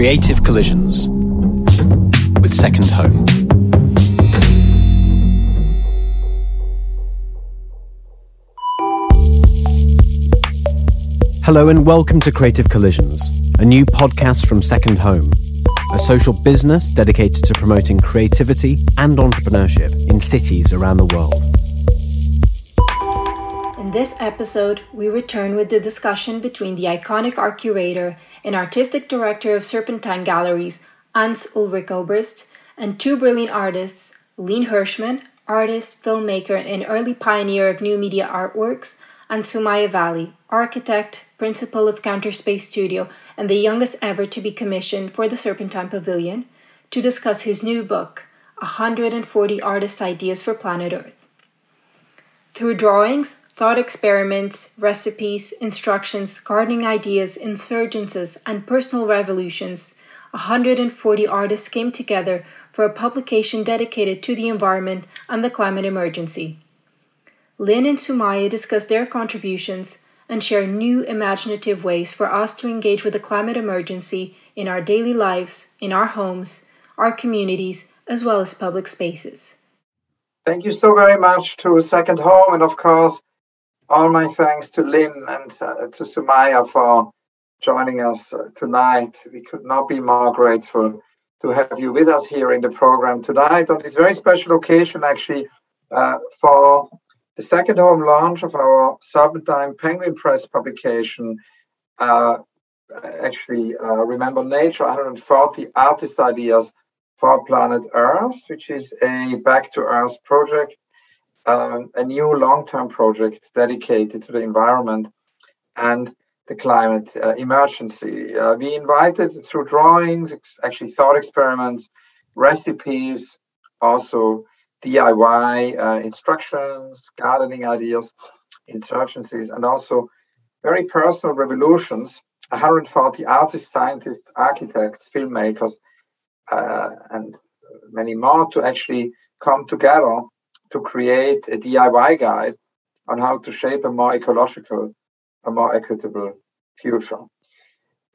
Creative Collisions with Second Home. Hello and welcome to Creative Collisions, a new podcast from Second Home, a social business dedicated to promoting creativity and entrepreneurship in cities around the world. In this episode, we return with the discussion between the iconic art curator and artistic director of Serpentine Galleries, Hans Ulrich Obrist, and two brilliant artists, Lynn Hershman, artist, filmmaker, and early pioneer of new media artworks, and Sumayya Vally, architect, principal of Counterspace Studio, and the youngest ever to be commissioned for the Serpentine Pavilion, to discuss his new book, 140 Artists' Ideas for Planet Earth. Through drawings, thought experiments, recipes, instructions, gardening ideas, insurgences, and personal revolutions, 140 artists came together for a publication dedicated to the environment and the climate emergency. Lynn and Sumayya discuss their contributions and share new imaginative ways for us to engage with the climate emergency in our daily lives, in our homes, our communities, as well as public spaces. Thank you so very much to Second Home, and of course, all my thanks to Lynn and uh, to Sumayya for joining us uh, tonight. We could not be more grateful to have you with us here in the program tonight on this very special occasion, actually, uh, for the second home launch of our Serpentine Penguin Press publication. Uh, actually, uh, Remember Nature 140 Artist Ideas for Planet Earth, which is a back to Earth project, um, a new long term project dedicated to the environment and the climate uh, emergency. Uh, we invited through drawings, actually thought experiments, recipes, also DIY uh, instructions, gardening ideas, insurgencies, and also very personal revolutions. 140 artists, scientists, architects, filmmakers, uh, and many more to actually come together to create a DIY guide on how to shape a more ecological, a more equitable future.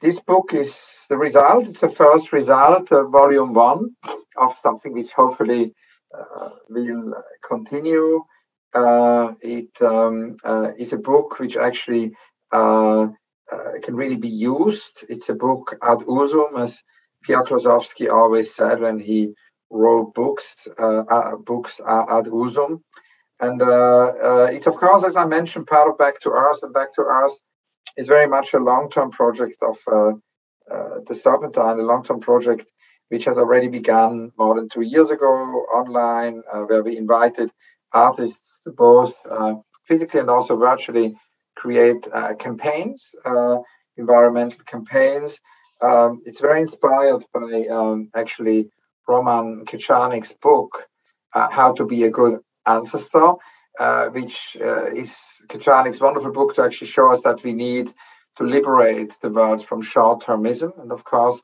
This book is the result, it's the first result, uh, volume one of something which hopefully uh, will continue. Uh, it um, uh, is a book which actually uh, uh, can really be used. It's a book ad usum, as Pierre Klossowski always said when he wrote books, uh, uh, books ad usum. And it's, of course, as I mentioned, part of Back to Earth. And Back to Earth is very much a long term project of the Serpentine, a long term project which has already begun more than two years ago online, uh, where we invited artists both uh, physically and also virtually create uh, campaigns, environmental campaigns um, it's very inspired by um, actually Roman Krznaric's book, uh, How to Be a Good Ancestor, uh, which uh, is Krznaric's wonderful book to actually show us that we need to liberate the world from short termism. And of course,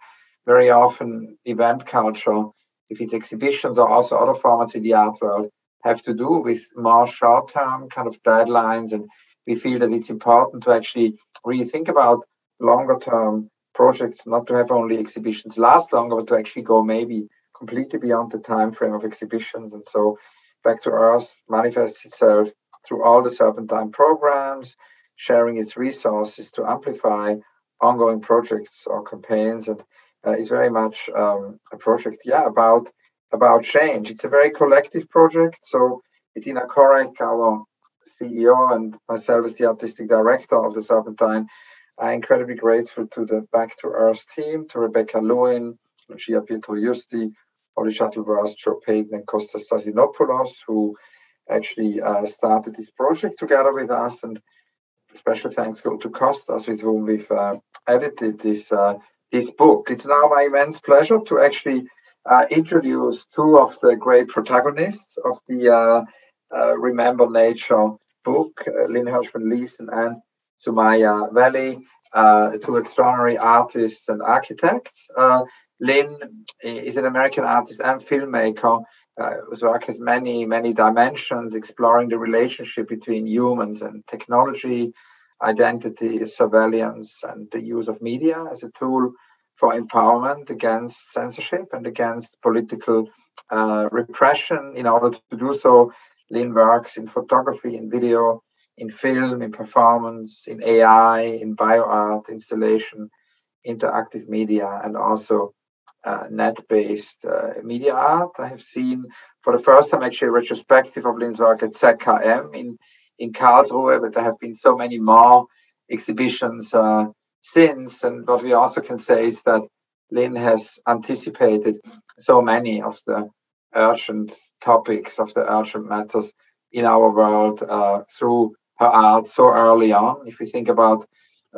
very often event culture, if it's exhibitions or also other formats in the art world, have to do with more short term kind of deadlines. And we feel that it's important to actually rethink about longer term projects not to have only exhibitions last longer, but to actually go maybe completely beyond the time frame of exhibitions. And so Back to Earth manifests itself through all the Serpentine programs, sharing its resources to amplify ongoing projects or campaigns, and uh, is very much um, a project, yeah, about about change. It's a very collective project. So Bettina Korek, our CEO, and myself as the artistic director of the Serpentine, I'm incredibly grateful to the Back to Earth team, to Rebecca Lewin, Lucia Pietroiusti, Holly Shuttleworth, Joe Payton, and Kostas Stasinopoulos, who actually uh, started this project together with us. And special thanks go to Kostas, with whom we've uh, edited this uh, this book. It's now my immense pleasure to actually uh, introduce two of the great protagonists of the uh, uh, Remember Nature book, Lynn Hershman Leeson and Sumayya Vally, uh, two extraordinary artists and architects. Lynn is an American artist and filmmaker uh, whose work has many, many dimensions, exploring the relationship between humans and technology, identity, surveillance, and the use of media as a tool for empowerment against censorship and against political uh, repression. In order to do so, Lynn works in photography, in video, in film, in performance, in AI, in bioart installation, interactive media, and also uh, net-based uh, media art. I have seen for the first time actually a retrospective of Lynn's work at ZKM in in Karlsruhe, but there have been so many more exhibitions uh, since. And what we also can say is that Lynn has anticipated so many of the urgent topics, of the urgent matters in our world uh, through her art so early on. If we think about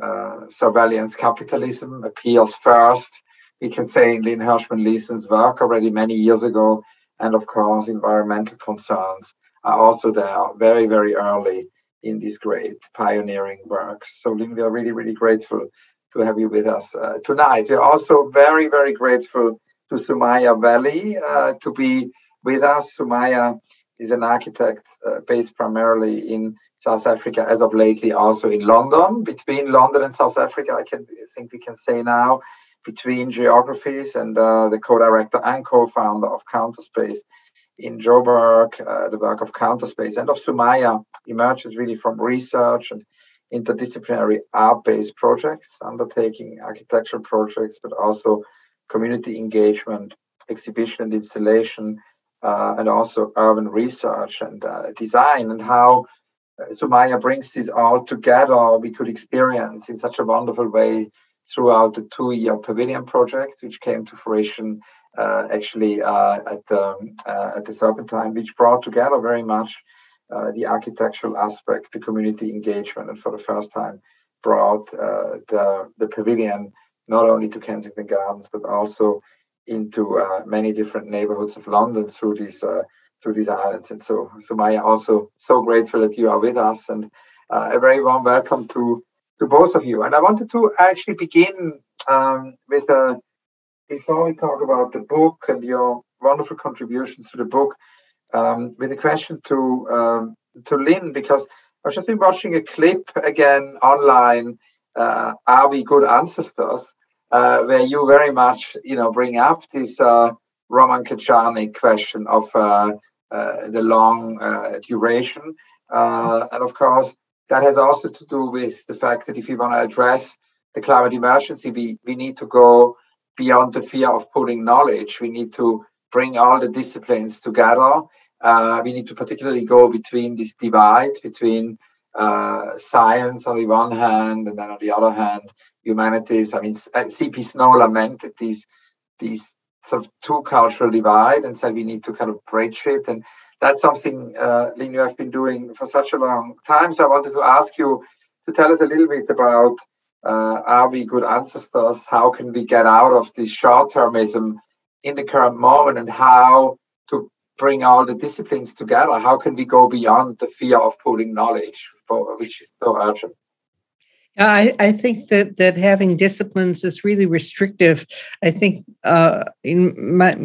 uh, surveillance capitalism appears first, we can say in Lynn Hershman Leeson's work already many years ago, and of course, environmental concerns are also there very, very early in these great pioneering works. So, Lynn, we are really, really grateful to have you with us uh, tonight. We're also very, very grateful to Sumayya Vally uh, to be with us. Sumayya is an architect uh, based primarily in South Africa, as of lately also in London. Between London and South Africa, I can I think we can say now, between geographies and uh, the co-director and co-founder of Counterspace in Joburg, uh, the work of Counterspace and of Sumayya emerges really from research and interdisciplinary art-based projects, undertaking architectural projects, but also community engagement, exhibition and installation, uh, and also urban research and uh, design, and how uh, Sumayya brings this all together. We could experience in such a wonderful way throughout the two-year pavilion project, which came to fruition uh, actually uh, at the um, uh, at the Serpentine, which brought together very much the architectural aspect, the community engagement, and for the first time brought the the pavilion not only to Kensington Gardens but also into uh, many different neighborhoods of London through these uh, through these islands. And so, so Maya, also so grateful that you are with us, and uh, a very warm welcome to to both of you. And I wanted to actually begin um, with a before we talk about the book and your wonderful contributions to the book, um, with a question to um, to Lynn because I've just been watching a clip again online. Uh, are we good ancestors? Uh, where you very much, you know, bring up this uh, Roman Krznaric question of uh, uh, the long uh, duration, and of course that has also to do with the fact that if we want to address the climate emergency, we, we need to go beyond the fear of pooling knowledge. We need to bring all the disciplines together. Uh, we need to particularly go between this divide between uh, science on the one hand and then on the other hand humanities. I mean, C.P. Snow lamented these these sort of two cultural divide and said we need to kind of bridge it. And that's something, uh, Lynn, you have been doing for such a long time. So I wanted to ask you to tell us a little bit about uh, are we good ancestors? How can we get out of this short termism in the current moment and how to bring all the disciplines together? How can we go beyond the fear of pooling knowledge, which is so urgent? I, I think that that having disciplines is really restrictive. I think uh, in my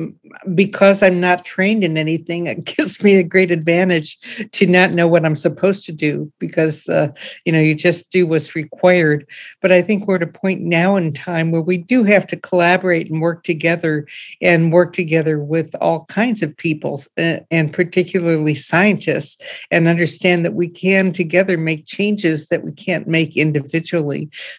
because I'm not trained in anything, it gives me a great advantage to not know what I'm supposed to do because uh, you know you just do what's required. But I think we're at a point now in time where we do have to collaborate and work together and work together with all kinds of people uh, and particularly scientists and understand that we can together make changes that we can't make individually.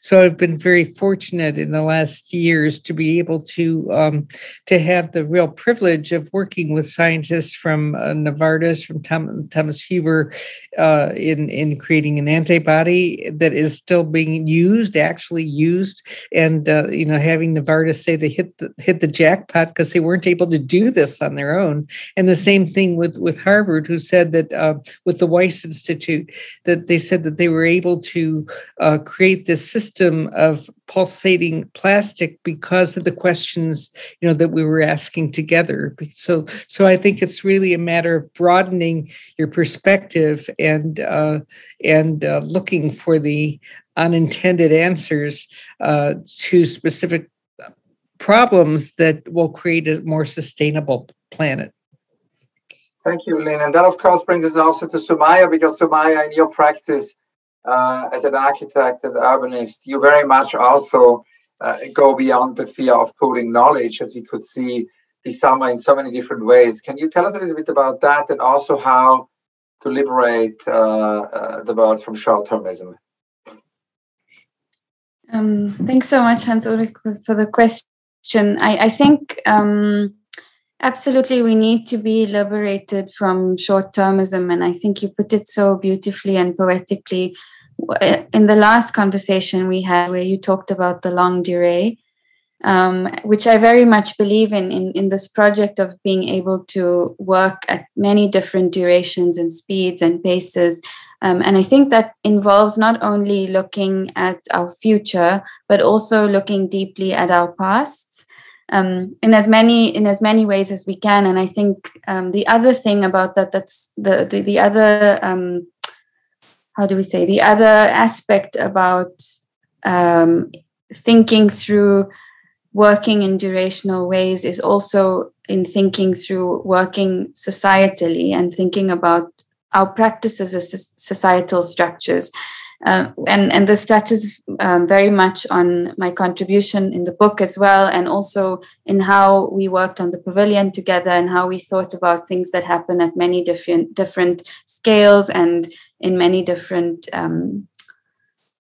So I've been very fortunate in the last years to be able to um, to have the real privilege of working with scientists from uh, Novartis, from Tom, Thomas Huber, uh, in in creating an antibody that is still being used, actually used, and uh, you know having Novartis say they hit the hit the jackpot because they weren't able to do this on their own, and the same thing with with Harvard, who said that uh, with the Wyss Institute that they said that they were able to uh, create this system of pulsating plastic because of the questions you know that we were asking together so so i think it's really a matter of broadening your perspective and uh, and uh, looking for the unintended answers uh, to specific problems that will create a more sustainable planet Thank you, Lynn. And that, of course, brings us also to Sumayya, because Sumayya, in your practice, uh, as an architect and urbanist, you very much also uh, go beyond the fear of pooling knowledge, as we could see this summer in so many different ways. Can you tell us a little bit about that and also how to liberate uh, uh, the world from short termism? Um, thanks so much, Hans Ulrich, for the question. I, I think um, absolutely we need to be liberated from short termism. And I think you put it so beautifully and poetically in the last conversation we had, where you talked about the long durée. Um, which I very much believe in, in in this project of being able to work at many different durations and speeds and paces um, and I think that involves not only looking at our future, but also looking deeply at our past. Um, in as many in as many ways as we can. And I think um, the other thing about that that's the the, the other um, how do we say the other aspect about um, thinking through working in durational ways is also in thinking through working societally and thinking about our practices as societal structures. Uh, and and this touches um, very much on my contribution in the book as well, and also in how we worked on the pavilion together, and how we thought about things that happen at many different different scales and in many different um,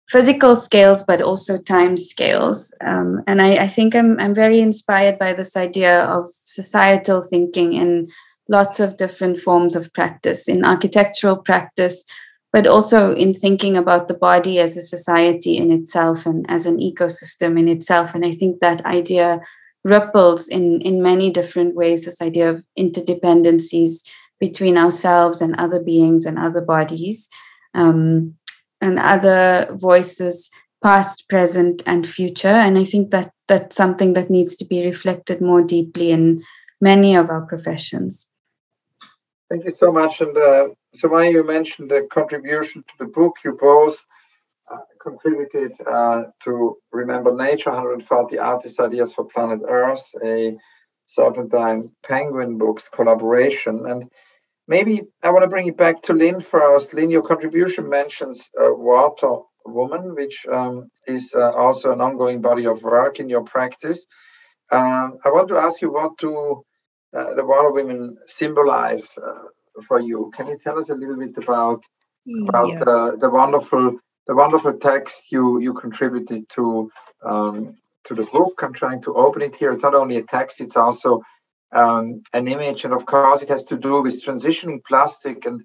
physical scales, but also time scales. Um, and I, I think I'm I'm very inspired by this idea of societal thinking in lots of different forms of practice in architectural practice, but also in thinking about the body as a society in itself and as an ecosystem in itself. And I think that idea ripples in, in many different ways this idea of interdependencies between ourselves and other beings and other bodies um, and other voices past present and future and i think that that's something that needs to be reflected more deeply in many of our professions Thank you so much. And uh, Sumayya, you mentioned the contribution to the book. You both uh, contributed uh, to Remember Nature 140 Artist Ideas for Planet Earth, a Serpentine Penguin Books collaboration. And maybe I want to bring it back to Lynn first. Lynn, your contribution mentions uh, Water Woman, which um, is uh, also an ongoing body of work in your practice. Um, I want to ask you what do uh, the water women symbolize uh, for you. Can you tell us a little bit about about yeah. uh, the wonderful the wonderful text you you contributed to um, to the book? I'm trying to open it here. It's not only a text; it's also um, an image, and of course, it has to do with transitioning plastic and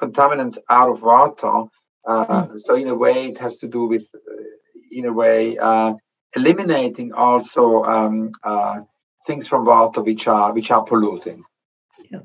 contaminants out of water. Uh, mm. So, in a way, it has to do with, uh, in a way, uh, eliminating also um, things from water which are which are polluting. Yeah.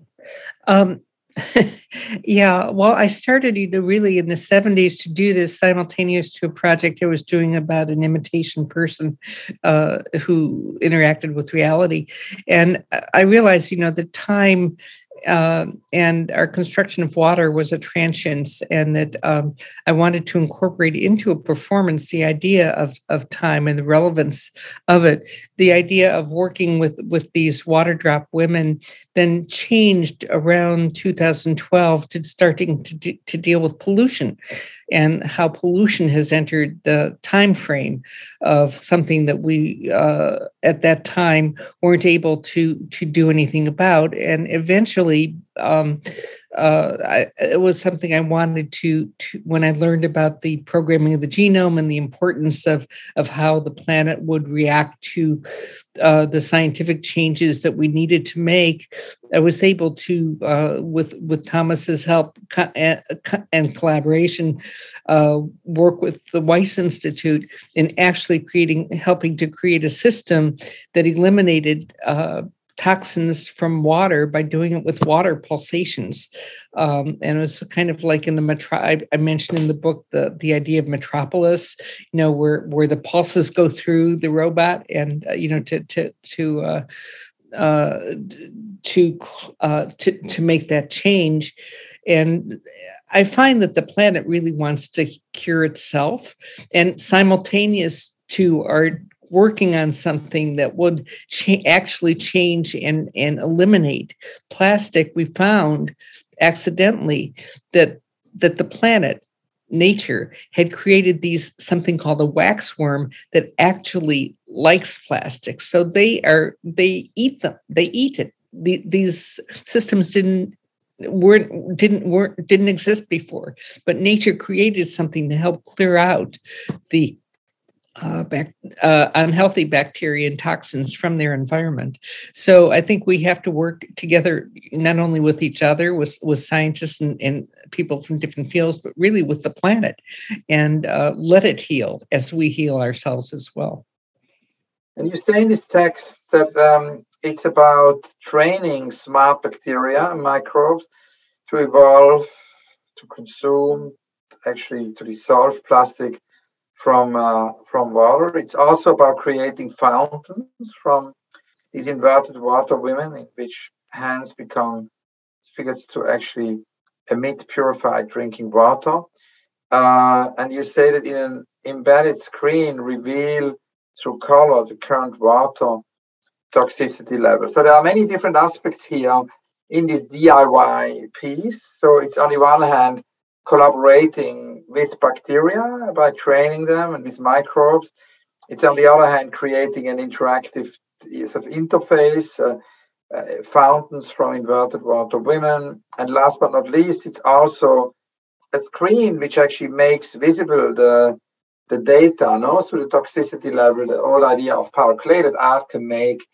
Um, yeah, well, I started you know, really in the 70s to do this simultaneous to a project I was doing about an imitation person uh, who interacted with reality. And I realized, you know, the time uh, and our construction of water was a transience, and that um, I wanted to incorporate into a performance the idea of, of time and the relevance of it. The idea of working with, with these water drop women then changed around 2012 to starting to, de- to deal with pollution and how pollution has entered the time frame of something that we uh, at that time weren't able to to do anything about. And eventually um, uh, I, it was something I wanted to, to, when I learned about the programming of the genome and the importance of of how the planet would react to uh, the scientific changes that we needed to make. I was able to, uh, with with Thomas's help and, and collaboration, uh, work with the Wyss Institute in actually creating, helping to create a system that eliminated uh, toxins from water by doing it with water pulsations. Um, and it was kind of like in the metro. I, I, mentioned in the book the the idea of metropolis, you know, where where the pulses go through the robot, and uh, you know, to to to uh, uh, to uh, to to make that change. And I find that the planet really wants to cure itself, and simultaneous to our working on something that would cha- actually change and, and eliminate plastic, we found accidentally that that the planet nature had created these something called a waxworm that actually likes plastics so they are they eat them they eat it. The, these systems didn't weren't didn't weren't didn't exist before. But nature created something to help clear out the uh, bac- uh, unhealthy bacteria and toxins from their environment. So I think we have to work together, not only with each other, with, with scientists and, and people from different fields, but really with the planet and uh, let it heal as we heal ourselves as well. And you say in this text that um, it's about training smart bacteria and microbes to evolve, to consume, actually to dissolve plastic from uh, from water. It's also about creating fountains from these inverted water women, in which hands become spigots to actually emit purified drinking water. Uh, and you say that in an embedded screen reveal through color the current water toxicity level. So there are many different aspects here in this DIY piece. So it's on the one hand collaborating with bacteria by training them and with microbes. It's on the other hand creating an interactive sort of interface, uh, uh, fountains from inverted water women, and last but not least, it's also a screen which actually makes visible the the data, no, so the toxicity level, the whole idea of Paul Klee that art can make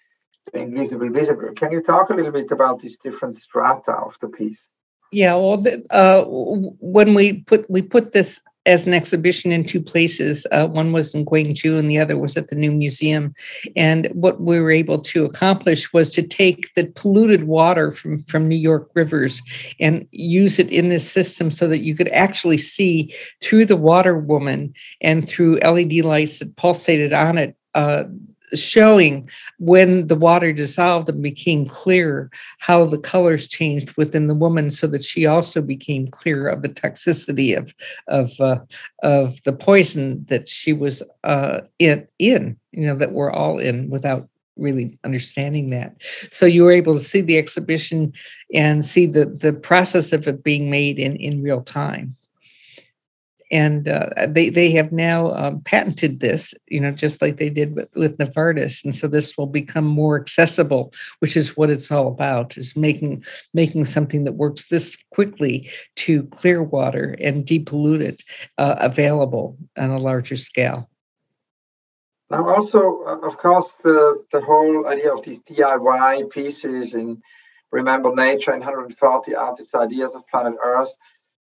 the invisible visible. Can you talk a little bit about these different strata of the piece? Yeah, well, the, uh, when we put we put this as an exhibition in two places. Uh, one was in Guangzhou and the other was at the new museum. And what we were able to accomplish was to take the polluted water from, from New York rivers and use it in this system so that you could actually see through the water woman and through LED lights that pulsated on it. Uh, showing when the water dissolved and became clear how the colors changed within the woman so that she also became clear of the toxicity of of uh, of the poison that she was uh, in in you know that we're all in without really understanding that. So you were able to see the exhibition and see the the process of it being made in in real time and uh, they they have now um, patented this, you know, just like they did with, with Novartis, and so this will become more accessible, which is what it's all about: is making making something that works this quickly to clear water and depollute it uh, available on a larger scale. Now, also, uh, of course, the, the whole idea of these DIY pieces and Remember Nature and 140 Artists' Ideas of Planet Earth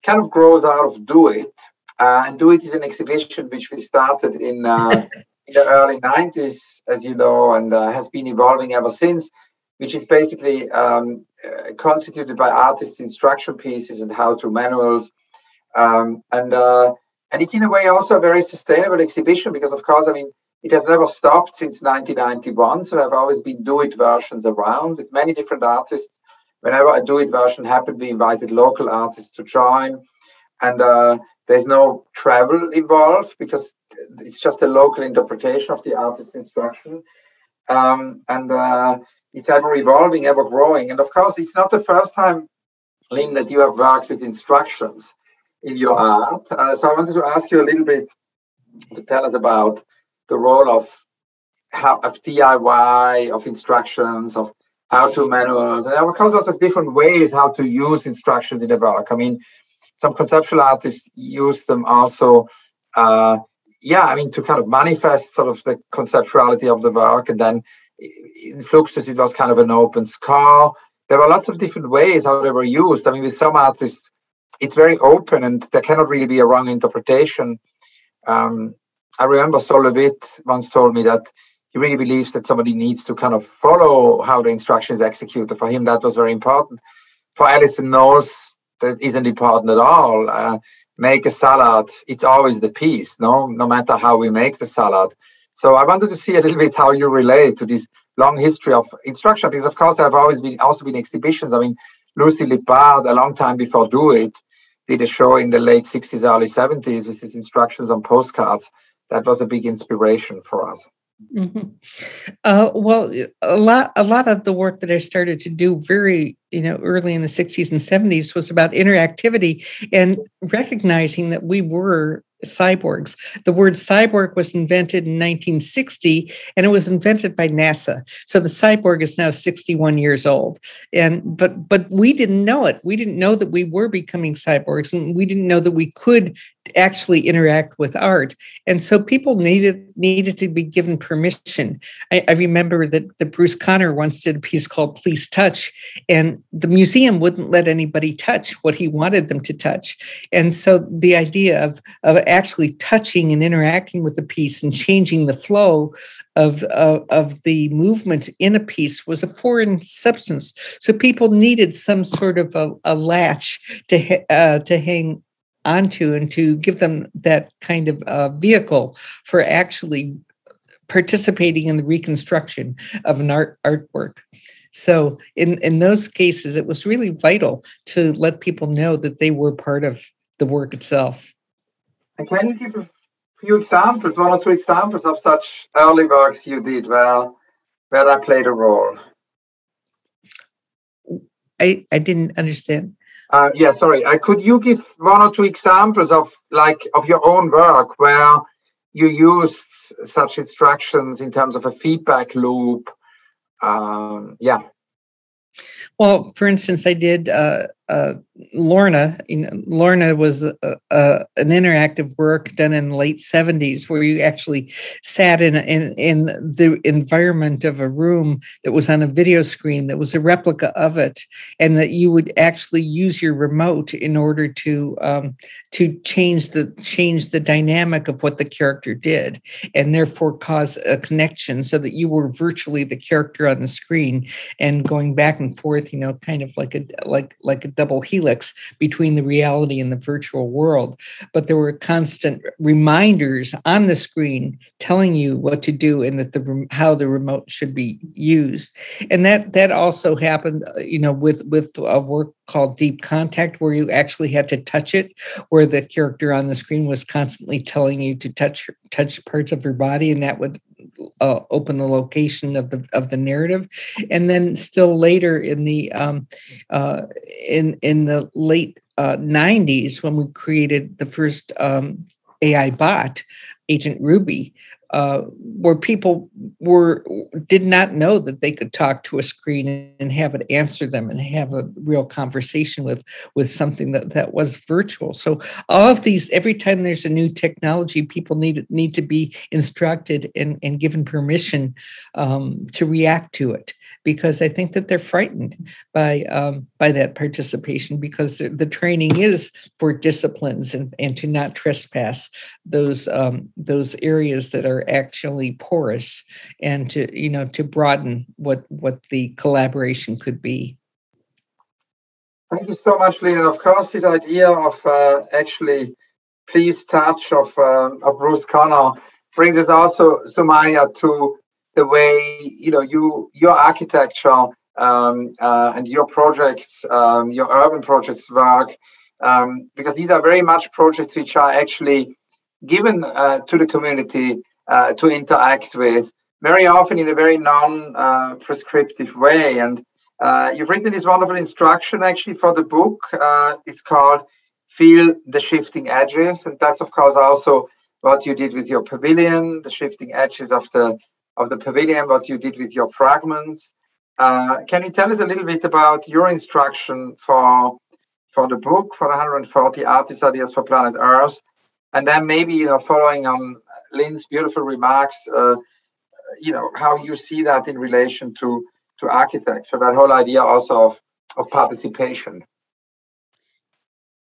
kind of grows out of Do It, uh, and Do It is an exhibition which we started in, uh, in the early 90s, as you know, and uh, has been evolving ever since, which is basically um, uh, constituted by artists' instruction pieces and how-to manuals. Um, and, uh, and it's in a way also a very sustainable exhibition because, of course, I mean, it has never stopped since 1991. So there have always been do it versions around with many different artists. Whenever a do it version happened, we invited local artists to join. And uh, there's no travel involved because it's just a local interpretation of the artist's instruction. Um, and uh, it's ever evolving, ever growing. And of course, it's not the first time, Lynn, that you have worked with instructions in your art. Uh, so I wanted to ask you a little bit to tell us about the role of how, of DIY, of instructions, of how-to manuals, and of course, lots of different ways how to use instructions in a work. I mean, some conceptual artists use them also uh, yeah i mean to kind of manifest sort of the conceptuality of the work and then in fluxus it was kind of an open score there were lots of different ways how they were used. I mean with some artists it's very open and there cannot really be a wrong interpretation. Um, i remember Sol LeWitt once told me that he really believes that somebody needs to kind of follow how the instruction is executed. For him that was very important. For Alison Knowles that isn't important at all. Uh, make a salad, it's always the piece, no, no matter how we make the salad. So I wanted to see a little bit how you relate to this long history of instruction, because of course there have always been also been exhibitions. I mean, Lucy Lippard, a long time before Do It, did a show in the late 60s, early 70s with his instructions on postcards. That was a big inspiration for us. Mm-hmm. Uh, well, a lot, a lot of the work that I started to do very, you know, early in the '60s and '70s was about interactivity and recognizing that we were cyborgs. The word cyborg was invented in 1960 and it was invented by NASA. So the cyborg is now 61 years old. And but but we didn't know it. We didn't know that we were becoming cyborgs and we didn't know that we could actually interact with art. And so people needed needed to be given permission. I, I remember that, that Bruce Conner once did a piece called Please Touch, and the museum wouldn't let anybody touch what he wanted them to touch. And so the idea of, of actually touching and interacting with the piece and changing the flow of, of, of the movement in a piece was a foreign substance. So people needed some sort of a, a latch to, uh, to hang onto and to give them that kind of uh, vehicle for actually participating in the reconstruction of an art artwork. So in, in those cases, it was really vital to let people know that they were part of the work itself. And can you give a few examples, one or two examples of such early works you did where, where that played a role? I, I didn't understand. Uh, yeah, sorry. Uh, could you give one or two examples of like of your own work where you used such instructions in terms of a feedback loop? Um, yeah. Well, for instance, I did uh, uh, Lorna. You know, Lorna was a, a, an interactive work done in the late seventies, where you actually sat in, in in the environment of a room that was on a video screen that was a replica of it, and that you would actually use your remote in order to um, to change the change the dynamic of what the character did, and therefore cause a connection, so that you were virtually the character on the screen and going back and forth. You know, kind of like a like like a double helix between the reality and the virtual world. But there were constant reminders on the screen telling you what to do and that the how the remote should be used. And that that also happened, uh, you know, with with a work called Deep Contact, where you actually had to touch it, where the character on the screen was constantly telling you to touch touch parts of your body, and that would uh, open the location of the of the narrative, and then still later in the um, uh, in in the late uh, 90s when we created the first um, AI bot, Agent Ruby, uh, where people were did not know that they could talk to a screen and have it answer them and have a real conversation with with something that that was virtual. So all of these every time there's a new technology people need need to be instructed and, and given permission um, to react to it because I think that they're frightened by um, by that participation because the, the, training is for disciplines and, and to not trespass those um, those areas that are actually porous and to you know to broaden what what the collaboration could be. Thank you so much, Lynn. Of course, this idea of uh, actually please touch of, uh, of Bruce Conner brings us also, Sumayya, to the way you know you your architecture um, uh, and your projects, um, your urban projects work, um, because these are very much projects which are actually given uh, to the community uh, to interact with, very often in a very non-prescriptive uh, way. And uh, you've written this wonderful instruction actually for the book. Uh, it's called "Feel the Shifting Edges," and that's of course also what you did with your pavilion, the shifting edges of the of the pavilion, what you did with your fragments. Uh, can you tell us a little bit about your instruction for for the book for 140 artist ideas for planet Earth, and then maybe you know following on Lynn's beautiful remarks, uh, you know how you see that in relation to to architecture, that whole idea also of of participation.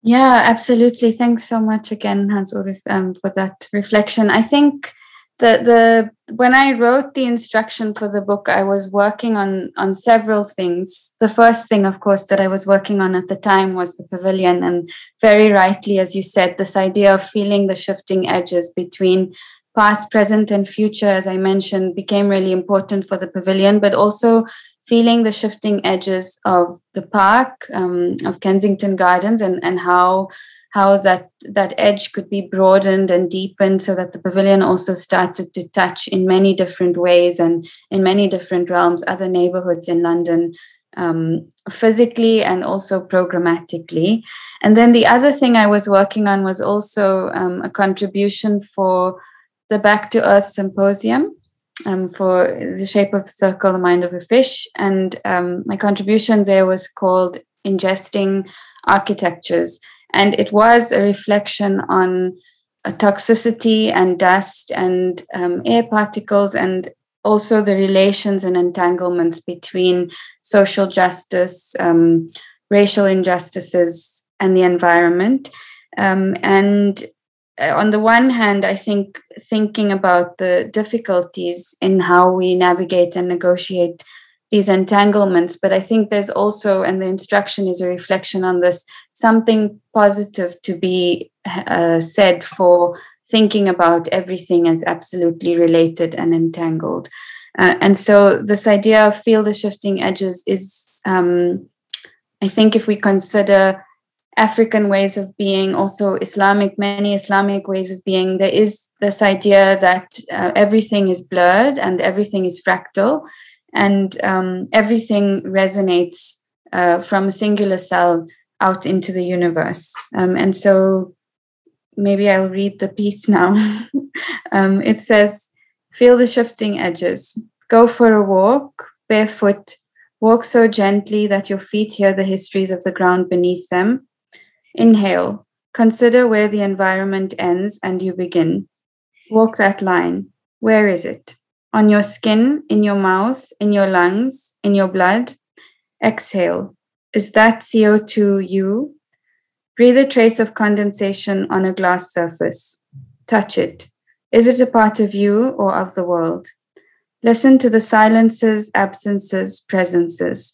Yeah, absolutely. Thanks so much again, Hans Ulrich, um, for that reflection. I think the the when I wrote the instruction for the book, I was working on on several things. The first thing, of course, that I was working on at the time was the pavilion, and very rightly, as you said, this idea of feeling the shifting edges between past, present, and future, as I mentioned, became really important for the pavilion, but also feeling the shifting edges of the park, um, of Kensington Gardens, and and how how that that edge could be broadened and deepened so that the pavilion also started to touch in many different ways and in many different realms other neighborhoods in london um, physically and also programmatically. And then the other thing i was working on was also um, a contribution for the back to earth symposium um, for the shape of the circle the mind of a fish and um, my contribution there was called ingesting architectures and it was a reflection on uh, toxicity and dust and um, air particles and also the relations and entanglements between social justice, um, racial injustices, and the environment. Um, and on the one hand, I think thinking about the difficulties in how we navigate and negotiate these entanglements but i think there's also and the instruction is a reflection on this something positive to be uh, said for thinking about everything as absolutely related and entangled. Uh, and so this idea of feel the shifting edges is um, i think if we consider african ways of being also islamic many islamic ways of being there is this idea that uh, everything is blurred and everything is fractal and um, everything resonates uh, from a singular cell out into the universe. Um, and so maybe I'll read the piece now. um, it says, Feel the shifting edges. Go for a walk, barefoot. Walk so gently that your feet hear the histories of the ground beneath them. Inhale. Consider where the environment ends and you begin. Walk that line. Where is it? on your skin, in your mouth, in your lungs, in your blood. Exhale. Is that CO2 you? Breathe a trace of condensation on a glass surface. Touch it. Is it a part of you or of the world? Listen to the silences, absences, presences.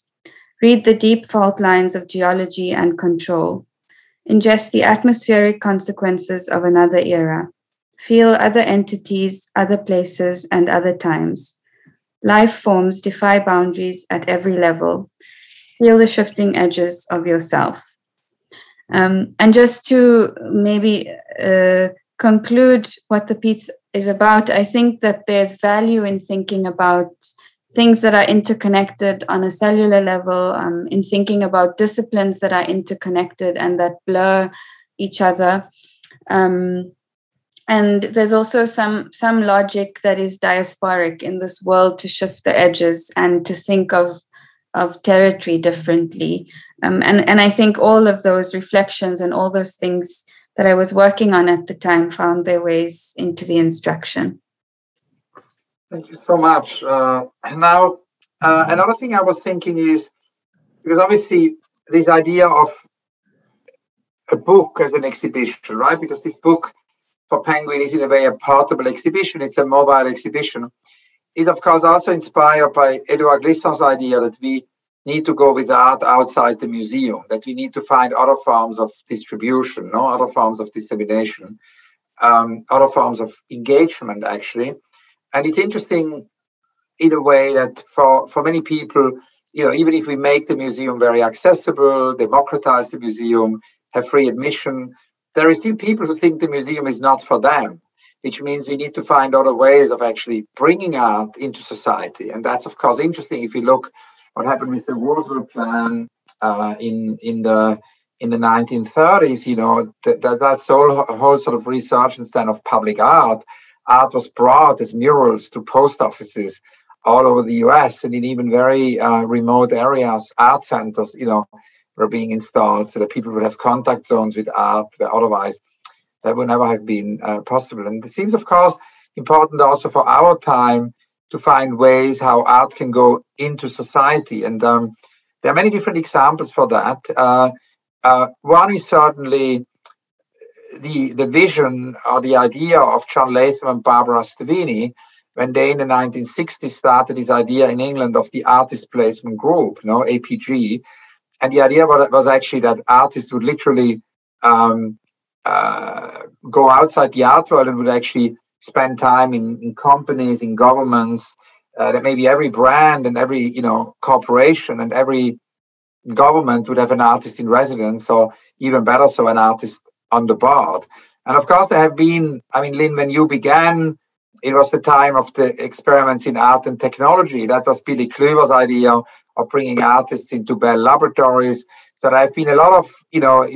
Read the deep fault lines of geology and control. Ingest the atmospheric consequences of another era feel other entities, other places, and other times. Life forms defy boundaries at every level. Feel the shifting edges of yourself. Um, and just to maybe uh, conclude what the piece is about, I think that there's value in thinking about things that are interconnected on a cellular level, um, in thinking about disciplines that are interconnected and that blur each other. Um, and there's also some some logic that is diasporic in this world to shift the edges and to think of of territory differently um, and and i think all of those reflections and all those things that i was working on at the time found their ways into the instruction thank you so much. Uh, now uh, another thing i was thinking is because obviously this idea of a book as an exhibition right? Because this book for Penguin is in a way a portable exhibition, it's a mobile exhibition, is of course also inspired by Edouard Glissant's idea that we need to go with art outside the museum, that we need to find other forms of distribution, no? Other forms of dissemination, um, other forms of engagement actually. And it's interesting in a way that for, for many people, you know, even if we make the museum very accessible, democratize the museum, have free admission, there are still people who think the museum is not for them, which means we need to find other ways of actually bringing art into society. And that's, of course, interesting if you look what happened with the Warsaw Plan uh, in in the in the 1930s. You know that, that that's whole whole sort of resurgence then of public art. Art was brought as murals to post offices all over the U.S. and in even very uh, remote areas, art centers. You know, were being installed so that people would have contact zones with art where otherwise that would never have been uh, possible. And it seems, of course, important also for our time to find ways how art can go into society. And um, there are many different examples for that. Uh, uh, one is certainly the, the vision or the idea of John Latham and Barbara Steveni when they in the 1960s started this idea in England of the artist placement group, you know, APG, and the idea was, was actually that artists would literally um, uh, go outside the art world and would actually spend time in, in companies, in governments, uh, that maybe every brand and every you know corporation and every government would have an artist in residence, or even better, so an artist on the board. And of course, there have been, I mean, Lynn, when you began, it was the time of the experiments in art and technology. That was Billy Kluver's idea of bringing artists into Bell Laboratories. So there have been a lot of, you know,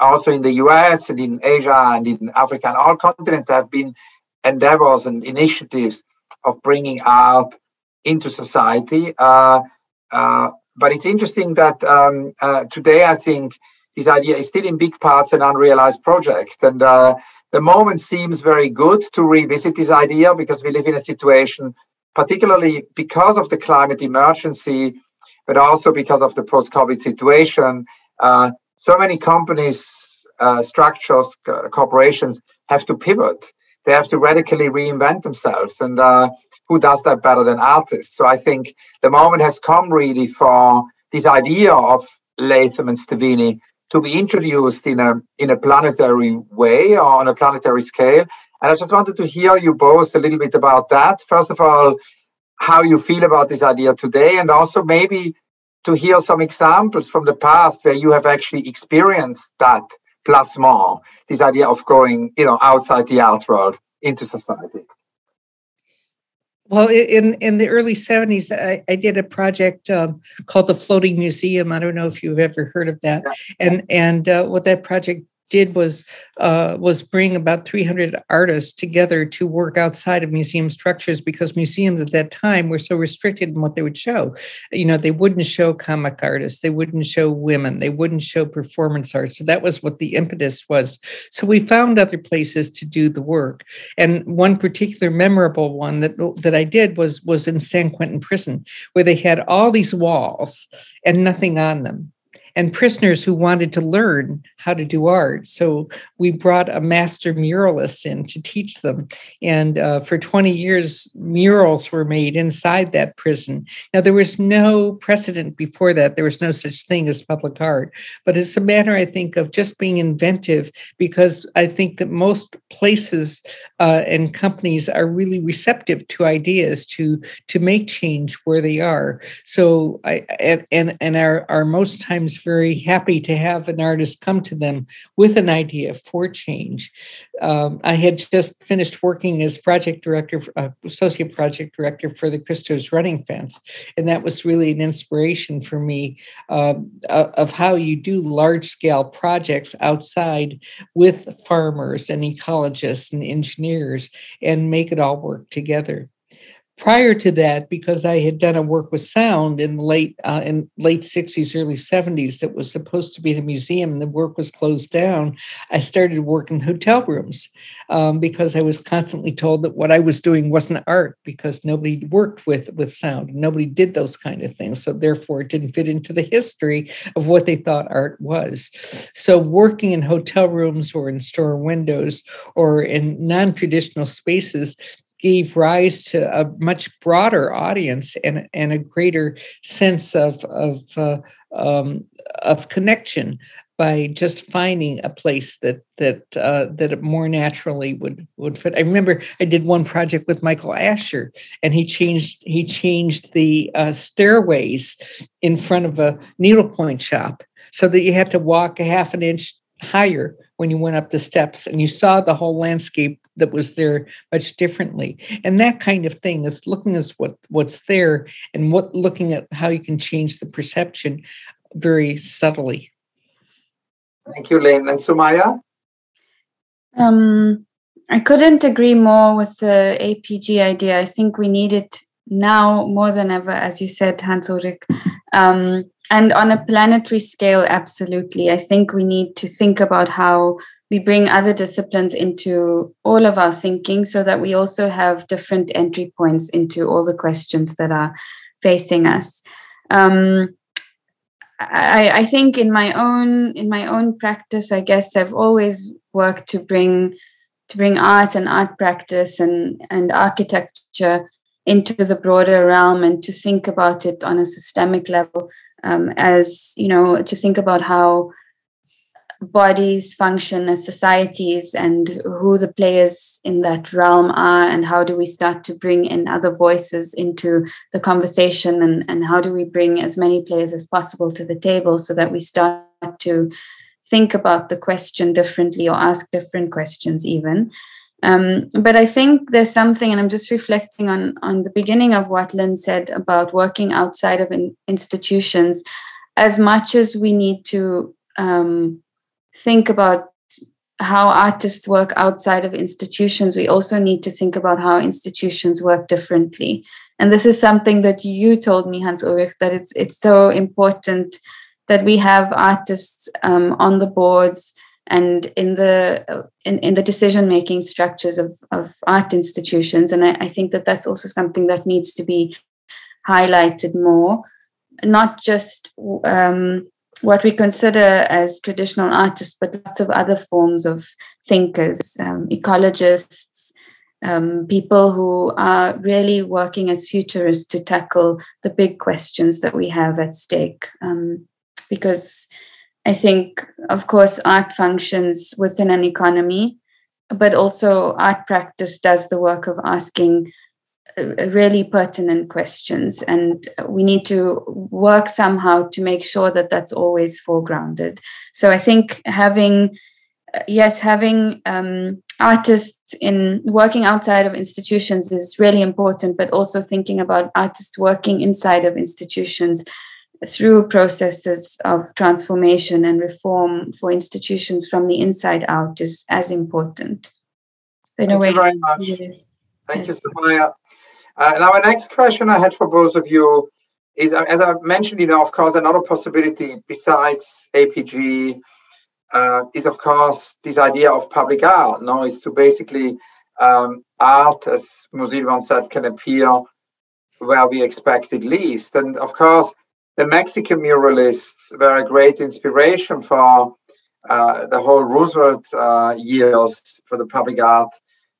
also in the US and in Asia and in Africa and all continents, there have been endeavors and initiatives of bringing art into society. Uh, uh, but it's interesting that um, uh, today, I think this idea is still in big parts an unrealized project. And uh, the moment seems very good to revisit this idea because we live in a situation, particularly because of the climate emergency, but also because of the post COVID situation. Uh, so many companies, uh, structures, corporations have to pivot. They have to radically reinvent themselves. And uh, who does that better than artists? So I think the moment has come really for this idea of Latham and Steveni to be introduced in a in a planetary way or on a planetary scale. And I just wanted to hear you both a little bit about that. First of all, how you feel about this idea today, and also maybe to hear some examples from the past where you have actually experienced that more, this idea of going, you know, outside the art world into society. Well, in in the early '70s, I, I did a project um, called the Floating Museum. I don't know if you've ever heard of that. And and uh, what that project did was uh, was bring about 300 artists together to work outside of museum structures because museums at that time were so restricted in what they would show. You know, they wouldn't show comic artists, they wouldn't show women, they wouldn't show performance art. So that was what the impetus was. So we found other places to do the work, and one particular memorable one that that I did was was in San Quentin Prison, where they had all these walls and nothing on them and prisoners who wanted to learn how to do art. So we brought a master muralist in to teach them. And uh, for 20 years, murals were made inside that prison. Now, there was no precedent before that, there was no such thing as public art. But it's a matter, I think, of just being inventive because I think that most places uh, and companies are really receptive to ideas to, to make change where they are. So I and and, and are, are most times very happy to have an artist come to them with an idea for change. Um, I had just finished working as project director, uh, associate project director for the Christo's Running Fence, and that was really an inspiration for me um, of how you do large scale projects outside with farmers and ecologists and engineers and make it all work together prior to that, because I had done a work with sound in the late uh, in late 60s, early 70s that was supposed to be in a museum and the work was closed down, I started working hotel rooms um, because I was constantly told that what I was doing wasn't art because nobody worked with with sound. Nobody did those kind of things. So therefore it didn't fit into the history of what they thought art was. So working in hotel rooms or in store windows or in non-traditional spaces gave rise to a much broader audience and, and a greater sense of of uh, um, of connection by just finding a place that that uh, that more naturally would would fit. I remember I did one project with Michael Asher, and he changed he changed the uh, stairways in front of a needlepoint shop so that you had to walk a half an inch higher when you went up the steps and you saw the whole landscape that was there much differently. And that kind of thing is looking at what what's there and what looking at how you can change the perception very subtly. Thank you lynn. And Sumayya um, i couldn't agree more with the apg idea. I think we need it now more than ever as you said hans ulrich. Um, and on a planetary scale absolutely. I think we need to think about how we bring other disciplines into all of our thinking so that we also have different entry points into all the questions that are facing us. Um, I, I think in my own in my own practice i guess i've always worked to bring to bring art and art practice and and architecture into the broader realm and to think about it on a systemic level um, as you know to think about how bodies function as societies and who the players in that realm are and how do we start to bring in other voices into the conversation and, and how do we bring as many players as possible to the table so that we start to think about the question differently or ask different questions even. Um, but i think there's something and i'm just reflecting on on the beginning of what lynn said about working outside of in, institutions. As much as we need to um, think about how artists work outside of institutions, we also need to think about how institutions work differently. And this is something that you told me, Hans Ulrich, that it's it's so important that we have artists um, on the boards and in the uh, in, in the decision making structures of, of art institutions. And I, I think that that's also something that needs to be highlighted more, not just um, what we consider as traditional artists, but lots of other forms of thinkers, um, ecologists, um, people who are really working as futurists to tackle the big questions that we have at stake. Um, because I think, of course, art functions within an economy, but also art practice does the work of asking really pertinent questions and we need to work somehow to make sure that that's always foregrounded so i think having yes having um, artists in working outside of institutions is really important but also thinking about artists working inside of institutions through processes of transformation and reform for institutions from the inside out is as important in Thank a way you very much. Thank yes. you, Sumayya. Uh, now, our next question I had for both of you is, uh, as I mentioned, you know, of course, another possibility besides APG uh, is, of course, this idea of public art. No, is to basically um, art, as Musil once said, can appear where we expect it least. And of course, the Mexican muralists were a great inspiration for uh, the whole Roosevelt uh, years for the public art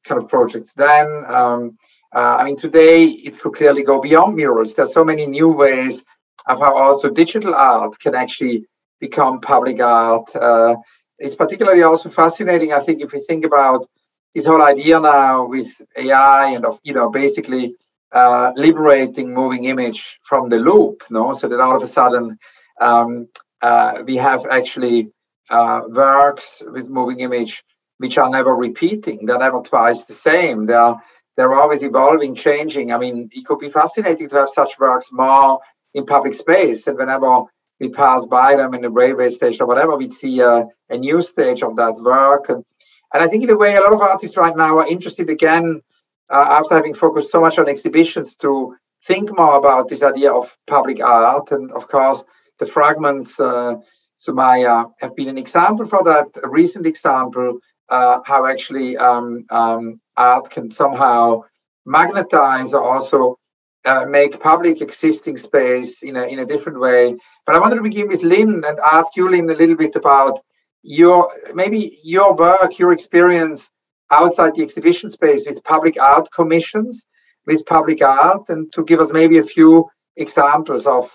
kind of projects. Then. Um, uh, I mean, today it could clearly go beyond murals. There's so many new ways of how also digital art can actually become public art. Uh, it's particularly also fascinating, I think, if we think about this whole idea now with AI and of you know basically uh, liberating moving image from the loop, no, so that all of a sudden um, uh, we have actually uh, works with moving image which are never repeating. They're never twice the same. They are they're always evolving, changing. I mean, it could be fascinating to have such works more in public space. And whenever we pass by them in the railway station or whatever, we'd see a, new stage of that work. And, and I think, in a way, a lot of artists right now are interested again, uh, after having focused so much on exhibitions, to think more about this idea of public art. And of course, the fragments, uh, Sumayya, have been an example for that, a recent example uh, how actually um, um, art can somehow magnetize or also uh, make public existing space in a, in a different way. But I wanted to begin with Lynn and ask you, Lynn, a little bit about your maybe your work, your experience outside the exhibition space with public art commissions, with public art, and to give us maybe a few examples of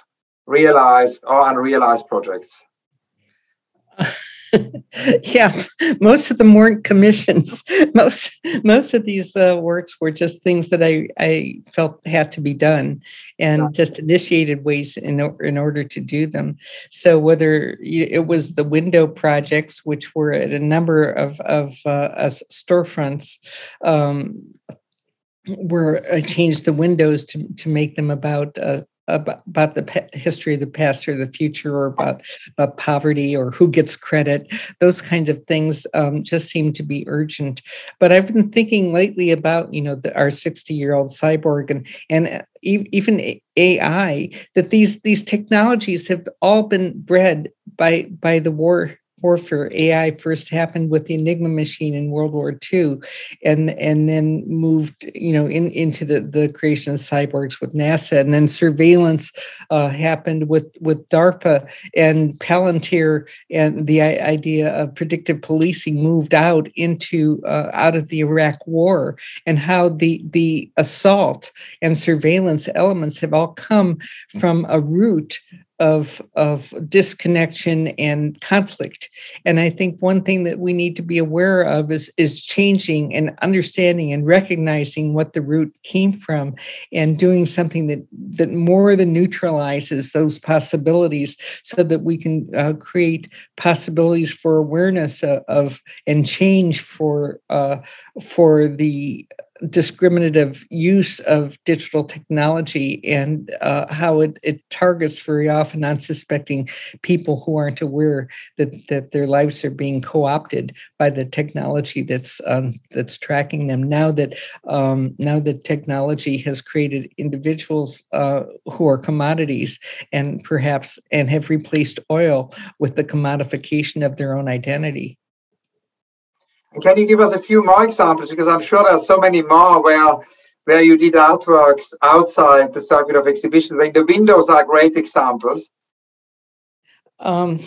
realized or unrealized projects. yeah, most of them weren't commissions. Most most of these uh, works were just things that I I felt had to be done, and yeah. just initiated ways in in order to do them. So whether it was the window projects, which were at a number of of uh, storefronts. Um, where I changed the windows to to make them about uh, about, about the history of the past or the future or about, about poverty or who gets credit. Those kinds of things um, just seem to be urgent. But i've been thinking lately about you know the, our 60 year old cyborg and and uh, even ai that these these technologies have all been bred by by the war warfare. AI first happened with the Enigma machine in World War II, and and then moved, you know, in, into the, the creation of cyborgs with NASA, and then surveillance uh, happened with with DARPA and Palantir, and the idea of predictive policing moved out into uh, out of the Iraq War, and how the the assault and surveillance elements have all come from a root of of disconnection and conflict. And i think one thing that we need to be aware of is is changing and understanding and recognizing what the root came from and doing something that that more than neutralizes those possibilities so that we can uh, create possibilities for awareness of, of and change for uh, for the discriminative use of digital technology and uh, how it, it targets very often unsuspecting people who aren't aware that, that their lives are being co-opted by the technology that's um, that's tracking them. Now that um, now that technology has created individuals uh, who are commodities and perhaps and have replaced oil with the commodification of their own identity. And can you give us a few more examples? Because I'm sure there are so many more where where you did artworks outside the circuit of exhibitions. Like the windows are great examples. Um,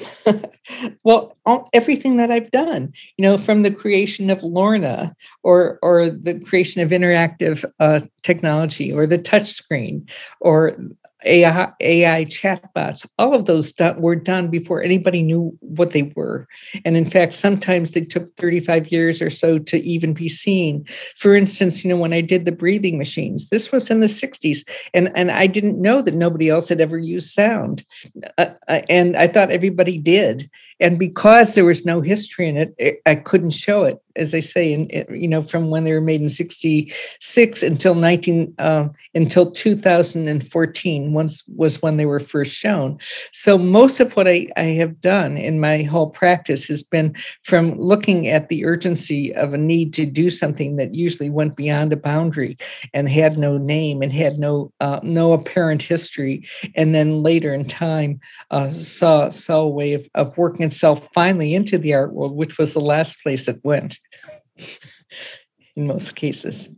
well, everything that I've done, you know, from the creation of Lorna or or the creation of interactive uh, technology or the touchscreen or AI, AI chatbots, all of those were done before anybody knew what they were. And in fact, sometimes they took 35 years or so to even be seen. For instance, you know, when I did the breathing machines, this was in the 60s, and, and I didn't know that nobody else had ever used sound. Uh, uh and I thought everybody did and because there was no history in it, it I couldn't show it. As I say, in, you know, from when they were made in '66 until 19 um, until 2014, once was when they were first shown. So most of what I, I have done in my whole practice has been from looking at the urgency of a need to do something that usually went beyond a boundary and had no name and had no uh, no apparent history, and then later in time uh, saw saw a way of, of working itself finally into the art world, which was the last place it went in most cases.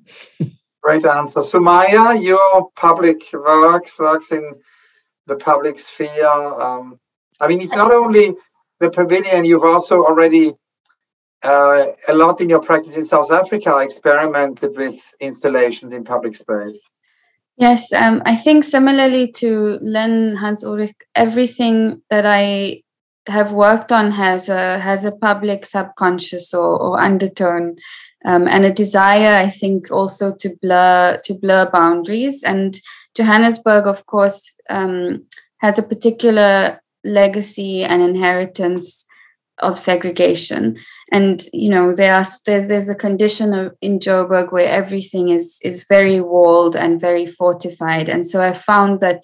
Great answer. Sumayya, your public works, works in the public sphere. Um, I mean, it's not only the pavilion, you've also already uh, a lot in your practice in South Africa experimented with installations in public space. Yes, um, I think similarly to Lynn Hans Ulrich, everything that I have worked on has a has a public subconscious or, or undertone um, and a desire i think also to blur to blur boundaries. And johannesburg of course um, has a particular legacy and inheritance of segregation. And you know there are there's there's a condition of in joburg where everything is is very walled and very fortified. And so i found that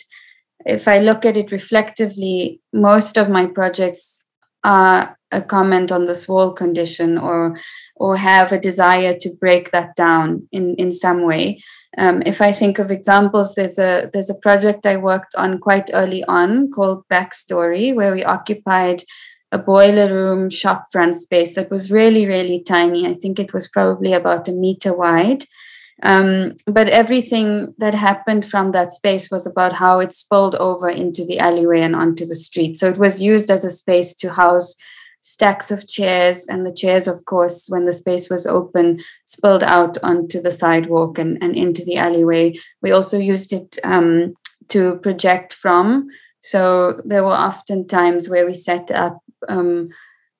if I look at it reflectively, most of my projects are a comment on this wall condition or or have a desire to break that down in, in some way. Um, if I think of examples, there's a there's a project I worked on quite early on called Backstory, where we occupied a boiler room shop front space that was really really tiny. I think it was probably about a meter wide, um, but everything that happened from that space was about how it spilled over into the alleyway and onto the street. So it was used as a space to house stacks of chairs, and the chairs, of course, when the space was open, spilled out onto the sidewalk and, and into the alleyway. We also used it um, to project from. So there were often times where we set up um,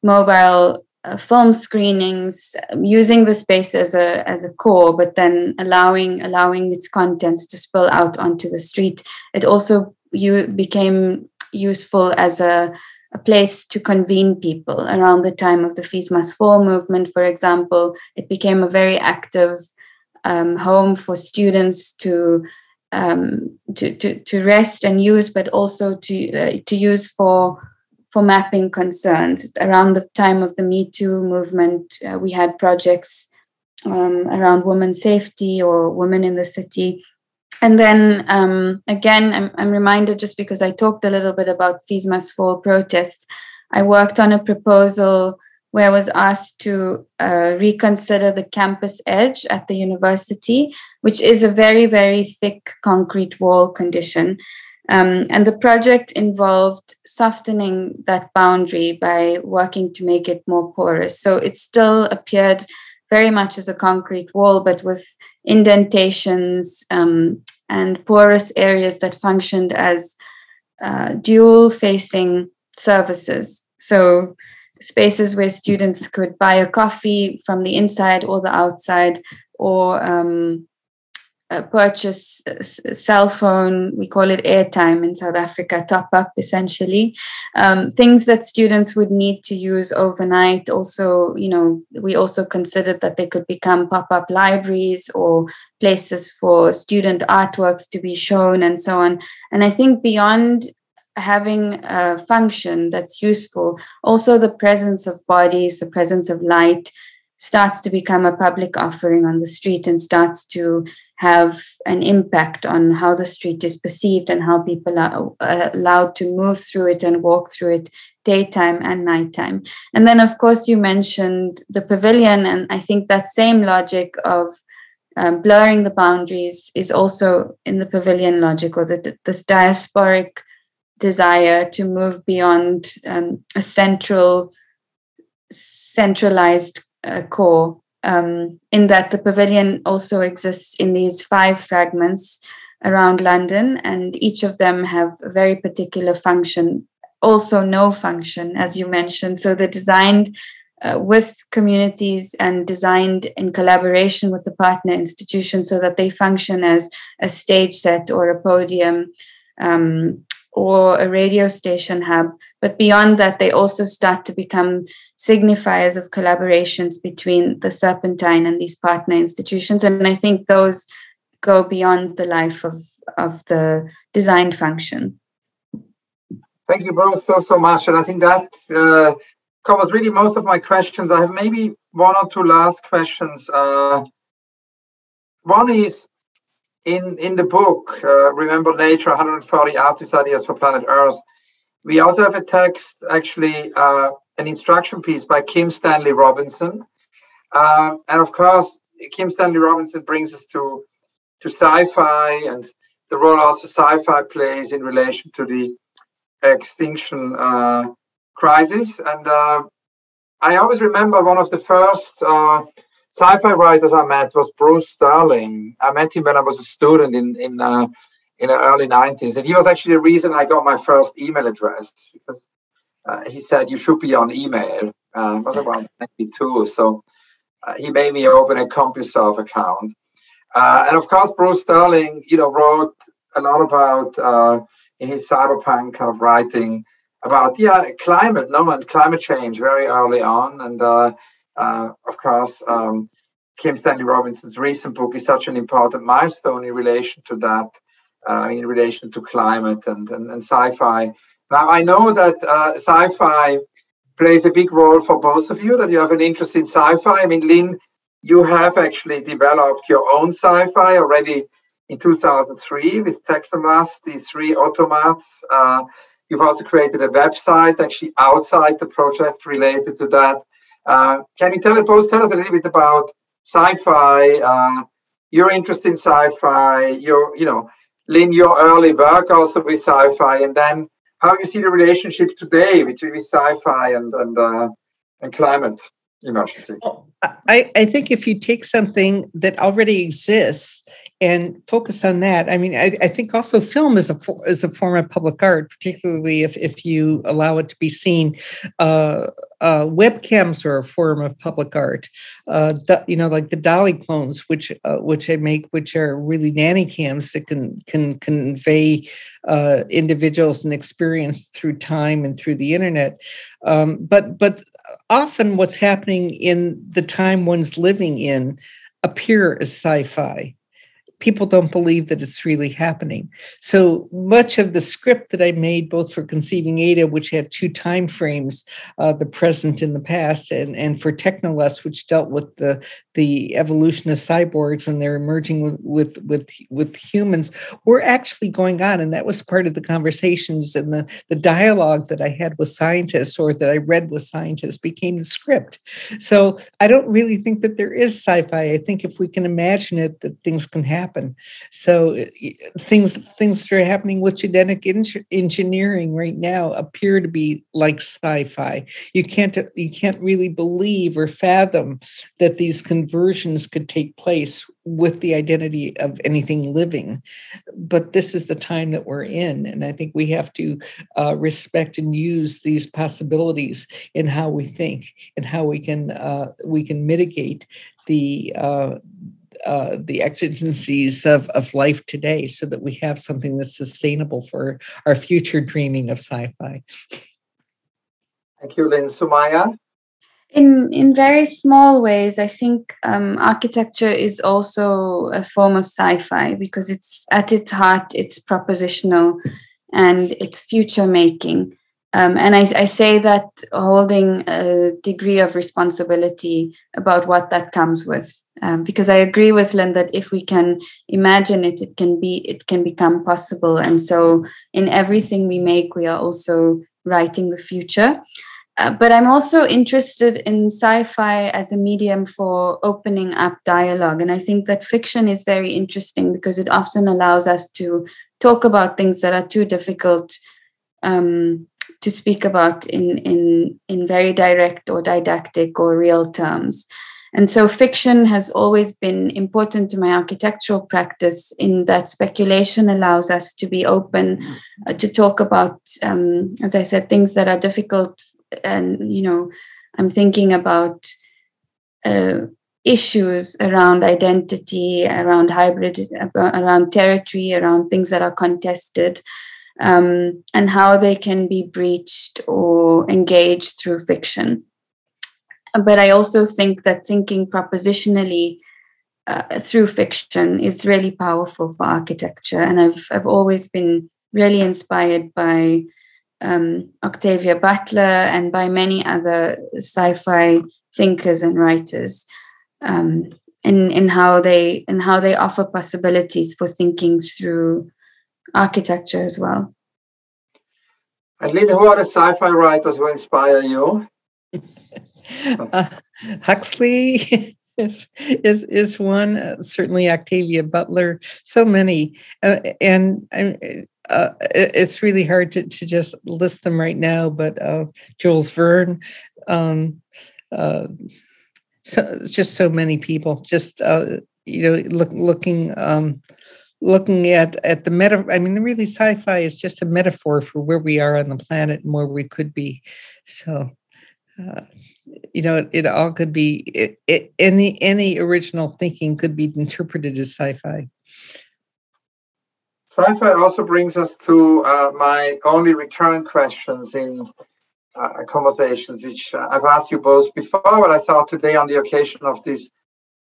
mobile uh, film screenings um, using the space as a as a core but then allowing allowing its contents to spill out onto the street. It also you became useful as a a place to convene people around the time of the fees must fall movement for example. It became a very active um, home for students to um, to, to to rest and use but also to uh, to use for for mapping concerns. Around the time of the Me Too movement, uh, we had projects um, around women safety or women in the city. And then um, again, I'm, I'm reminded just because I talked a little bit about Fees Must Fall protests, I worked on a proposal where I was asked to uh, reconsider the campus edge at the university, which is a very, very thick concrete wall condition. Um, and the project involved softening that boundary by working to make it more porous. So it still appeared very much as a concrete wall, but with indentations um, and porous areas that functioned as uh, dual facing services. So, spaces where students could buy a coffee from the inside or the outside, or um, uh, purchase cell phone, we call it airtime in South Africa, top up essentially. Um, things that students would need to use overnight. Also, you know, we also considered that they could become pop up libraries or places for student artworks to be shown and so on. And I think beyond having a function that's useful, also the presence of bodies, the presence of light starts to become a public offering on the street and starts to have an impact on how the street is perceived and how people are uh, allowed to move through it and walk through it daytime and nighttime. And then, of course, you mentioned the pavilion, and I think that same logic of um, blurring the boundaries is also in the pavilion logic, or the, this diasporic desire to move beyond um, a central, centralized uh, core um, in that the pavilion also exists in these five fragments around London, and each of them have a very particular function, also no function, as you mentioned. So they're designed uh, with communities and designed in collaboration with the partner institutions so that they function as a stage set or a podium um, or a radio station hub. But beyond that, they also start to become signifiers of collaborations between the Serpentine and these partner institutions. And I think those go beyond the life of, of the design function. Thank you both so, so much. And I think that uh, covers really most of my questions. I have maybe one or two last questions. Uh, one is in in the book uh, remember nature 140 artist ideas for planet earth we also have a text actually uh, an instruction piece by kim stanley robinson. Um, and of course kim stanley robinson brings us to to sci-fi and the role also sci-fi plays in relation to the extinction uh, crisis. And uh, i always remember one of the first uh, sci-fi writers I met was Bruce Sterling. I met him when I was a student in in uh, in the early 90s, and he was actually the reason I got my first email address because uh, he said you should be on email. Uh, it was around 92, so uh, he made me open a CompuServe account. Uh, and of course, Bruce Sterling, you know, wrote a lot about uh, in his cyberpunk kind of writing about yeah climate, no, and climate change very early on, and of course, um, Kim Stanley Robinson's recent book is such an important milestone in relation to that, uh, in relation to climate and, and, and sci-fi. Now, I know that uh, sci-fi plays a big role for both of you, that you have an interest in sci-fi. I mean, Lynn, you have actually developed your own sci-fi already in 2003 with Teknolust, these three automats. Uh, you've also created a website actually outside the project related to that. Uh, can you tell, us, tell us a little bit about sci-fi, uh, your interest in sci-fi, your, you know, Lynn, your early work also with sci-fi, and then how you see the relationship today between sci-fi and and, uh, and climate emergency. I, I think if you take something that already exists and focus on that. I mean, I, I, think also film is a is a form of public art, particularly if if you allow it to be seen. Uh, uh, webcams are a form of public art. Uh, the, you know, like the dolly clones, which uh, which I make, which are really nanny cams that can can convey uh, individuals and experience through time and through the internet. Um, but but often, what's happening in the time one's living in appear as sci-fi people don't believe that it's really happening. So much of the script that I made, both for Conceiving Ada, which had two time frames, uh, the present and the past, and, and for Teknolust, which dealt with the the evolution of cyborgs and they're emerging with, with with with humans, were actually going on, and that was part of the conversations and the the dialogue that I had with scientists or that I read with scientists became the script. So I don't really think that there is sci-fi. I think if we can imagine it, that things can happen happen. So things things that are happening with genetic engineering right now appear to be like sci-fi. You can't you can't really believe or fathom that these conversions could take place with the identity of anything living. But this is the time that we're in, and I think we have to uh, respect and use these possibilities in how we think and how we can uh, we can mitigate the uh, uh, the exigencies of, of life today so that we have something that's sustainable for our future dreaming of sci-fi. Thank you, Lynn. Sumayya? In, in very small ways, I think um, architecture is also a form of sci-fi because it's at its heart, it's propositional and it's future making. Um, and I, I, say that holding a degree of responsibility about what that comes with, um, because I agree with Lynn that if we can imagine it, it can be, it can become possible. And so, in everything we make, we are also writing the future. Uh, but I'm also interested in sci-fi as a medium for opening up dialogue, and I think that fiction is very interesting because it often allows us to talk about things that are too difficult. Um, to speak about in in in very direct or didactic or real terms and so fiction has always been important to my architectural practice in that speculation allows us to be open uh, to talk about um, as i said things that are difficult and you know i'm thinking about uh, issues around identity around hybrid around territory around things that are contested um, and how they can be breached or engaged through fiction. But I also think that thinking propositionally uh, through fiction is really powerful for architecture. And I've, I've always been really inspired by um, Octavia Butler and by many other sci fi thinkers and writers. Um, in, in how they in how they offer possibilities for thinking through architecture as well. And Lynn, who are the sci-fi writers who inspire you? uh, Huxley is, is is one. Uh, certainly, Octavia Butler. So many, uh, and uh, it's really hard to, to just list them right now. But uh, Jules Verne. Um, uh, so just so many people. Just you know, look, looking um, looking at at the meta i mean really sci-fi is just a metaphor for where we are on the planet and where we could be so uh, you know it, it, all could be it, it, any any original thinking could be interpreted as sci-fi sci-fi also brings us to uh, my only recurrent questions in uh, conversations which uh, i've asked you both before but i thought today on the occasion of this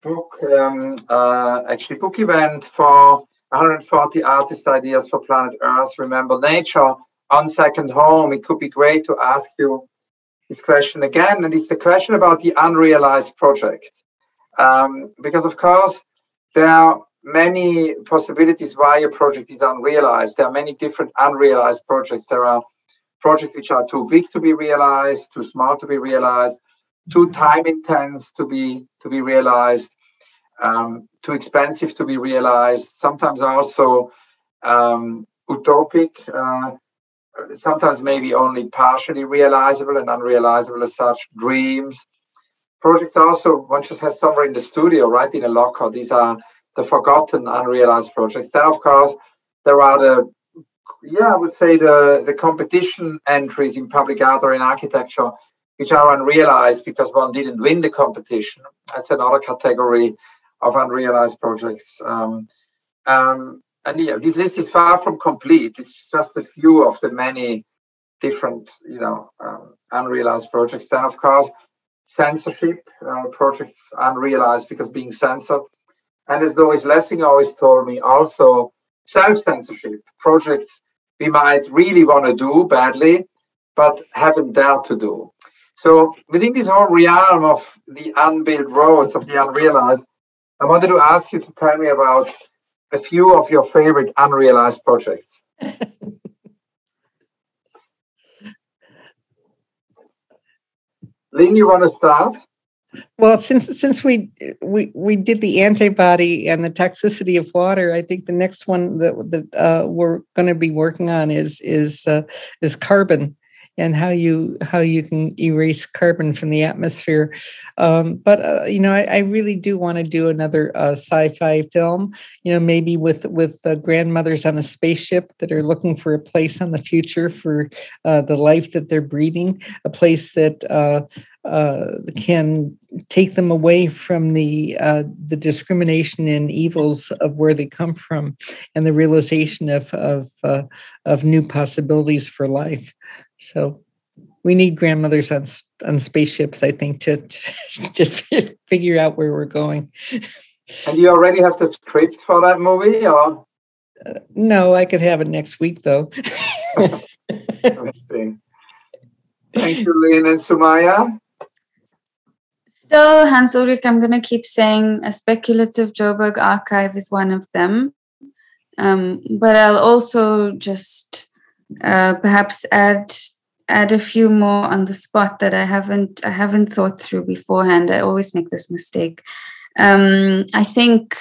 book um, uh, actually book event for 140 artist ideas for planet Earth. Remember nature on second home. It could be great to ask you this question again. And it's the question about the unrealized project. Um, because, of course, there are many possibilities why a project is unrealized. There are many different unrealized projects. There are projects which are too big to be realized, too small to be realized, too time intense to be to be realized um, too expensive to be realized, sometimes also um, utopic, uh, sometimes maybe only partially realizable and unrealizable as such, dreams. Projects also, one just has somewhere in the studio, right in a locker. These are the forgotten, unrealized projects. Then, of course, there are the, yeah, I would say the, the competition entries in public art or in architecture, which are unrealized because one didn't win the competition. That's another category of unrealized projects. Um, um, and yeah, this list is far from complete. It's just a few of the many different, you know, um, unrealized projects. Then, of course, censorship uh, projects unrealized because being censored. And as Doris Lessing always told me, also self-censorship projects we might really want to do badly, but haven't dared to do. So within this whole realm of the unbuilt roads, of the unrealized, I wanted to ask you to tell me about a few of your favorite unrealized projects. Lynn, you want to start? Well, since since we we we did the antibody and the toxicity of water, I think the next one that that uh, we're going to be working on is is uh, is carbon and how you how you can erase carbon from the atmosphere. Um, but uh, you know, I, I, really do want to do another uh, sci-fi film. You know, maybe with with grandmothers on a spaceship that are looking for a place on the future for uh, the life that they're breeding, a place that uh, uh, can take them away from the uh, the discrimination and evils of where they come from, and the realization of of uh, of new possibilities for life. So we need grandmothers on on spaceships, I think, to to, to figure out where we're going. And you already have the script for that movie, or? Uh, no, I could have it next week, though. Thank you, Lynn and Sumayya. Still, Hans Ulrich, I'm going to keep saying a speculative Joburg archive is one of them. Um, but I'll also just uh, perhaps add add a few more on the spot that I haven't I haven't thought through beforehand. I always make this mistake. Um, I think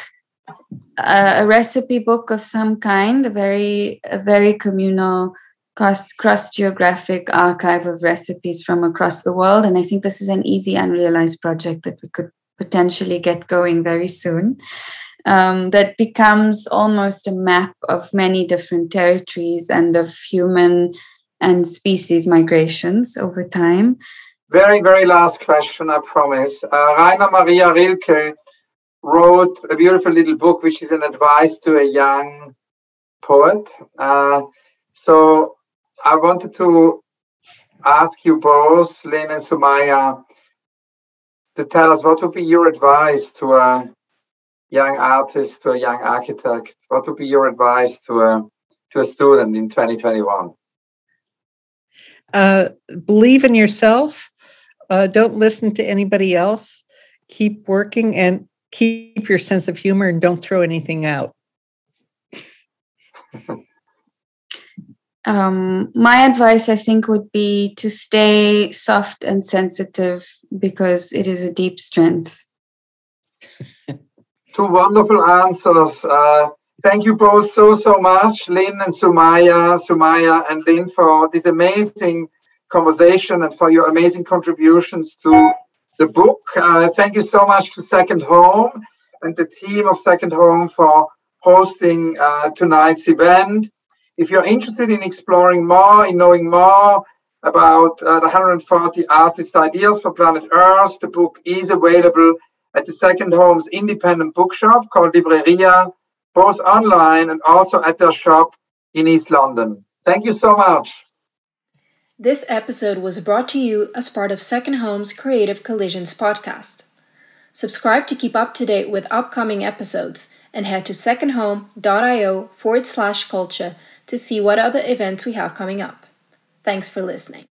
a, a, recipe book of some kind, a very a very communal cross geographic archive of recipes from across the world, and I think this is an easy unrealized project that we could potentially get going very soon um, that becomes almost a map of many different territories and of human and species migrations over time. Very, very last question, I promise. Uh, Rainer Maria Rilke wrote a beautiful little book, which is an advice to a young poet. Uh, so I wanted to ask you both, Lynn and Sumayya, to tell us what would be your advice to a young artist to a young architect, what would be your advice to a to a student in 2021? Uh, believe in yourself. Uh, don't listen to anybody else. Keep working and keep your sense of humor and don't throw anything out. um, my advice, I think, would be to stay soft and sensitive because it is a deep strength. two wonderful answers. Uh, thank you both so, so much, Lynn and Sumayya, Sumayya and Lynn, for this amazing conversation and for your amazing contributions to the book. Uh, thank you so much to Second Home and the team of Second Home for hosting uh, tonight's event. If you're interested in exploring more, in knowing more about uh, the 140 artist ideas for planet Earth, the book is available at the Second Home's independent bookshop called Libreria, both online and also at their shop in East London. Thank you so much. This episode was brought to you as part of Second Home's Creative Collisions podcast. Subscribe to keep up to date with upcoming episodes and head to secondhome.io forward slash culture to see what other events we have coming up. Thanks for listening.